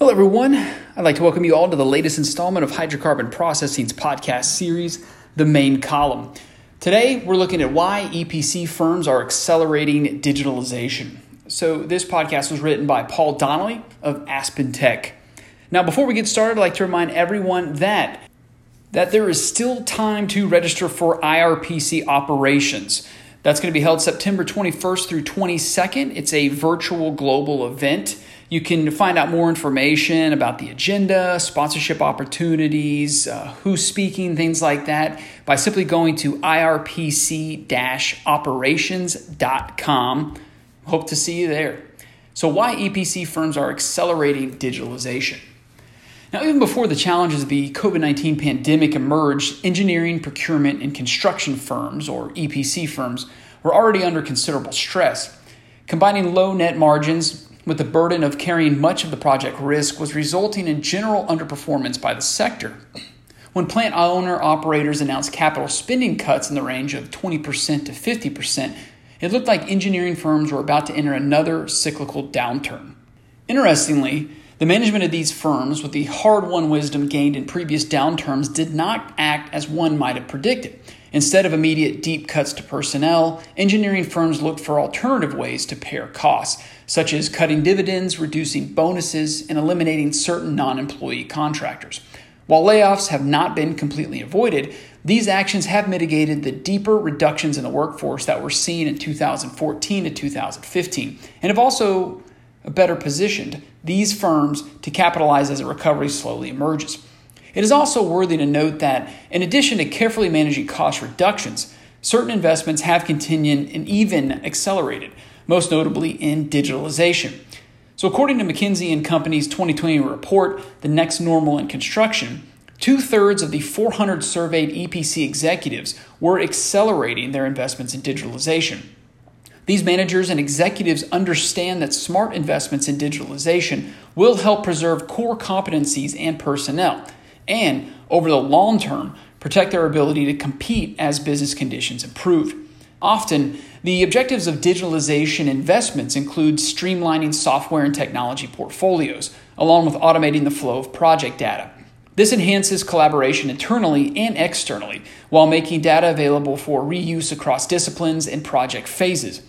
Hello, everyone. I'd like to welcome you all to the latest installment of Hydrocarbon Processing's podcast series, The Main Column. Today, we're looking at why EPC firms are accelerating digitalization. So, this podcast was written by Paul Donnelly of Aspen Tech. Now, before we get started, I'd like to remind everyone that that there is still time to register for IRPC operations. That's going to be held September 21st through 22nd. It's a virtual global event. You can find out more information about the agenda, sponsorship opportunities, uh, who's speaking, things like that by simply going to irpc operations.com. Hope to see you there. So, why EPC firms are accelerating digitalization? Now, even before the challenges of the COVID 19 pandemic emerged, engineering, procurement, and construction firms, or EPC firms, were already under considerable stress. Combining low net margins, with the burden of carrying much of the project risk was resulting in general underperformance by the sector. When plant owner operators announced capital spending cuts in the range of 20% to 50%, it looked like engineering firms were about to enter another cyclical downturn. Interestingly, the management of these firms, with the hard won wisdom gained in previous downturns, did not act as one might have predicted. Instead of immediate deep cuts to personnel, engineering firms looked for alternative ways to pare costs, such as cutting dividends, reducing bonuses, and eliminating certain non employee contractors. While layoffs have not been completely avoided, these actions have mitigated the deeper reductions in the workforce that were seen in 2014 to 2015 and have also better positioned these firms to capitalize as a recovery slowly emerges. It is also worthy to note that, in addition to carefully managing cost reductions, certain investments have continued and even accelerated, most notably in digitalization. So, according to McKinsey and Company's 2020 report, The Next Normal in Construction, two thirds of the 400 surveyed EPC executives were accelerating their investments in digitalization. These managers and executives understand that smart investments in digitalization will help preserve core competencies and personnel and, over the long term, protect their ability to compete as business conditions improve. Often, the objectives of digitalization investments include streamlining software and technology portfolios, along with automating the flow of project data. This enhances collaboration internally and externally while making data available for reuse across disciplines and project phases.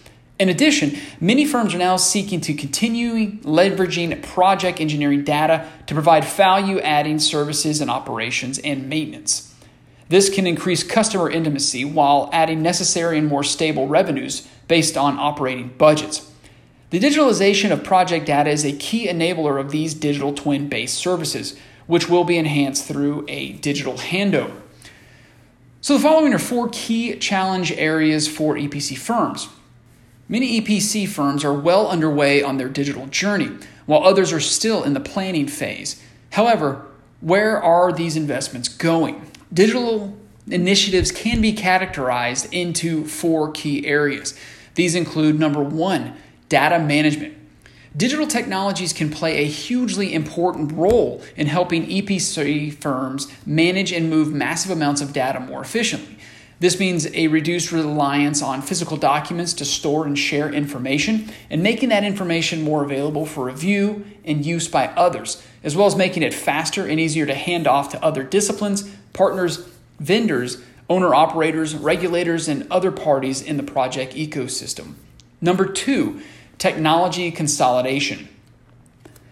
In addition, many firms are now seeking to continue leveraging project engineering data to provide value adding services and operations and maintenance. This can increase customer intimacy while adding necessary and more stable revenues based on operating budgets. The digitalization of project data is a key enabler of these digital twin based services, which will be enhanced through a digital handover. So, the following are four key challenge areas for EPC firms. Many EPC firms are well underway on their digital journey, while others are still in the planning phase. However, where are these investments going? Digital initiatives can be categorized into four key areas. These include number one, data management. Digital technologies can play a hugely important role in helping EPC firms manage and move massive amounts of data more efficiently. This means a reduced reliance on physical documents to store and share information and making that information more available for review and use by others, as well as making it faster and easier to hand off to other disciplines, partners, vendors, owner operators, regulators, and other parties in the project ecosystem. Number two, technology consolidation.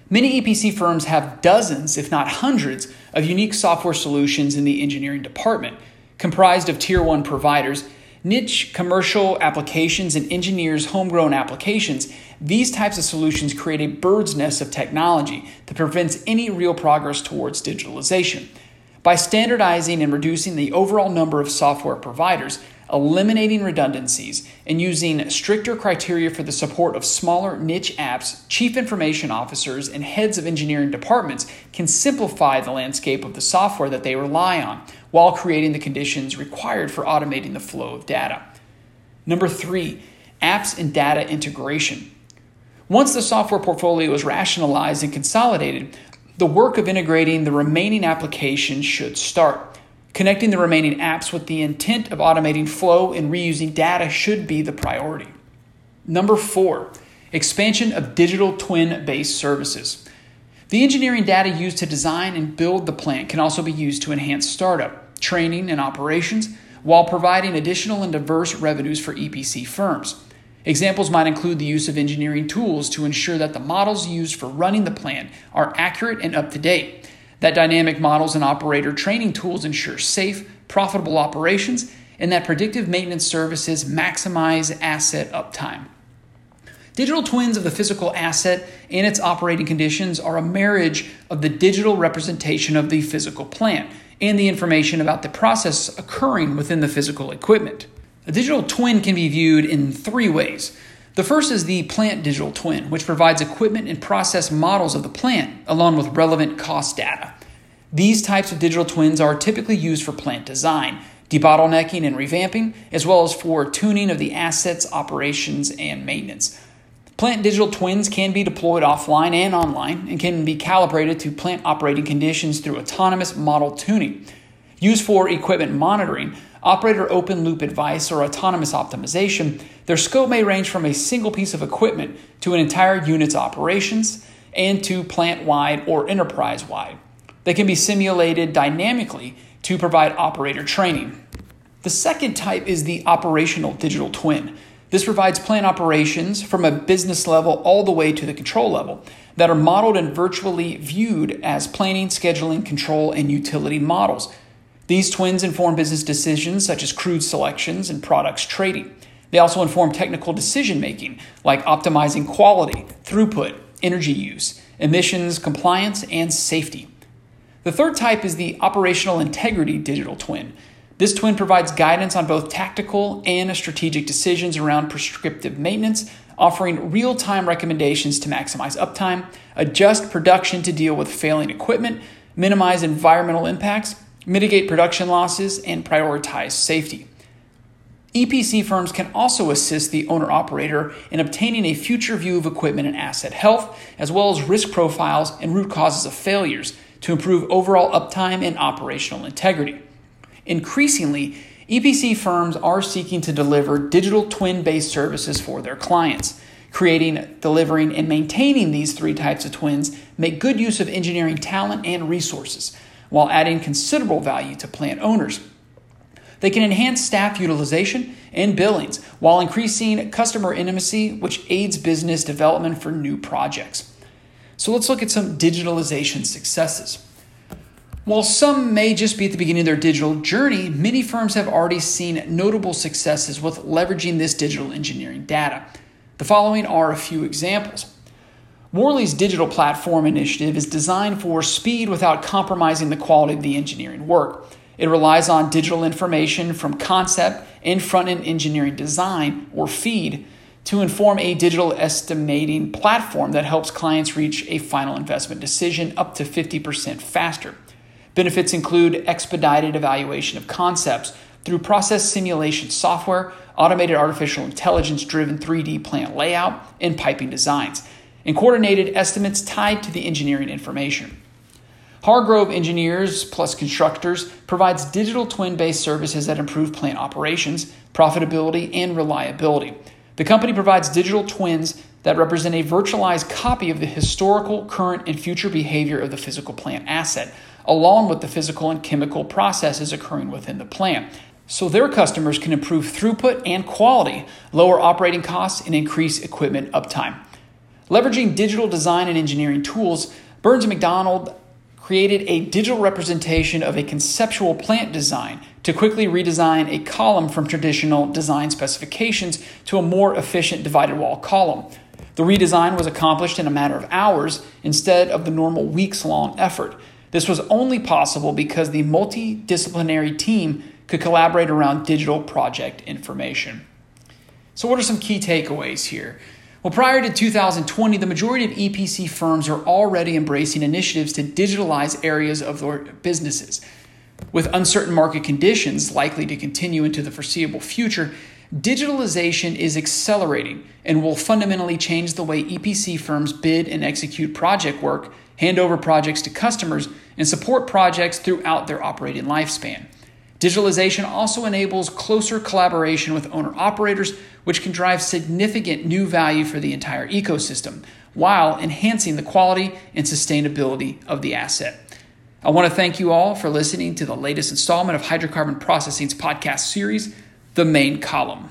Many EPC firms have dozens, if not hundreds, of unique software solutions in the engineering department comprised of tier one providers, niche commercial applications, and engineers' homegrown applications, these types of solutions create a bird's nest of technology that prevents any real progress towards digitalization. By standardizing and reducing the overall number of software providers, eliminating redundancies, and using stricter criteria for the support of smaller niche apps, chief information officers and heads of engineering departments can simplify the landscape of the software that they rely on while creating the conditions required for automating the flow of data. Number three, apps and data integration. Once the software portfolio is rationalized and consolidated, the work of integrating the remaining applications should start. Connecting the remaining apps with the intent of automating flow and reusing data should be the priority. Number four, expansion of digital twin based services. The engineering data used to design and build the plant can also be used to enhance startup, training, and operations while providing additional and diverse revenues for EPC firms. Examples might include the use of engineering tools to ensure that the models used for running the plant are accurate and up to date, that dynamic models and operator training tools ensure safe, profitable operations, and that predictive maintenance services maximize asset uptime. Digital twins of the physical asset and its operating conditions are a marriage of the digital representation of the physical plant and the information about the process occurring within the physical equipment. A digital twin can be viewed in three ways. The first is the plant digital twin, which provides equipment and process models of the plant, along with relevant cost data. These types of digital twins are typically used for plant design, debottlenecking and revamping, as well as for tuning of the assets, operations, and maintenance. Plant digital twins can be deployed offline and online and can be calibrated to plant operating conditions through autonomous model tuning. Used for equipment monitoring, operator open loop advice, or autonomous optimization, their scope may range from a single piece of equipment to an entire unit's operations and to plant wide or enterprise wide. They can be simulated dynamically to provide operator training. The second type is the operational digital twin. This provides plant operations from a business level all the way to the control level that are modeled and virtually viewed as planning, scheduling, control, and utility models. These twins inform business decisions such as crude selections and products trading. They also inform technical decision making, like optimizing quality, throughput, energy use, emissions, compliance, and safety. The third type is the operational integrity digital twin. This twin provides guidance on both tactical and strategic decisions around prescriptive maintenance, offering real time recommendations to maximize uptime, adjust production to deal with failing equipment, minimize environmental impacts, mitigate production losses, and prioritize safety. EPC firms can also assist the owner operator in obtaining a future view of equipment and asset health, as well as risk profiles and root causes of failures to improve overall uptime and operational integrity. Increasingly, EPC firms are seeking to deliver digital twin based services for their clients. Creating, delivering, and maintaining these three types of twins make good use of engineering talent and resources while adding considerable value to plant owners. They can enhance staff utilization and billings while increasing customer intimacy, which aids business development for new projects. So let's look at some digitalization successes. While some may just be at the beginning of their digital journey, many firms have already seen notable successes with leveraging this digital engineering data. The following are a few examples. Worley's digital platform initiative is designed for speed without compromising the quality of the engineering work. It relies on digital information from concept and front end engineering design or feed to inform a digital estimating platform that helps clients reach a final investment decision up to 50% faster. Benefits include expedited evaluation of concepts through process simulation software, automated artificial intelligence driven 3D plant layout, and piping designs and coordinated estimates tied to the engineering information. Hargrove Engineers plus Constructors provides digital twin based services that improve plant operations, profitability, and reliability. The company provides digital twins that represent a virtualized copy of the historical, current, and future behavior of the physical plant asset, along with the physical and chemical processes occurring within the plant. So their customers can improve throughput and quality, lower operating costs, and increase equipment uptime. Leveraging digital design and engineering tools, Burns & McDonnell created a digital representation of a conceptual plant design to quickly redesign a column from traditional design specifications to a more efficient divided wall column. The redesign was accomplished in a matter of hours instead of the normal weeks long effort. This was only possible because the multidisciplinary team could collaborate around digital project information. So, what are some key takeaways here? Well, prior to 2020, the majority of EPC firms are already embracing initiatives to digitalize areas of their businesses. With uncertain market conditions likely to continue into the foreseeable future, digitalization is accelerating and will fundamentally change the way EPC firms bid and execute project work, hand over projects to customers, and support projects throughout their operating lifespan. Digitalization also enables closer collaboration with owner operators, which can drive significant new value for the entire ecosystem, while enhancing the quality and sustainability of the asset. I want to thank you all for listening to the latest installment of Hydrocarbon Processing's podcast series, The Main Column.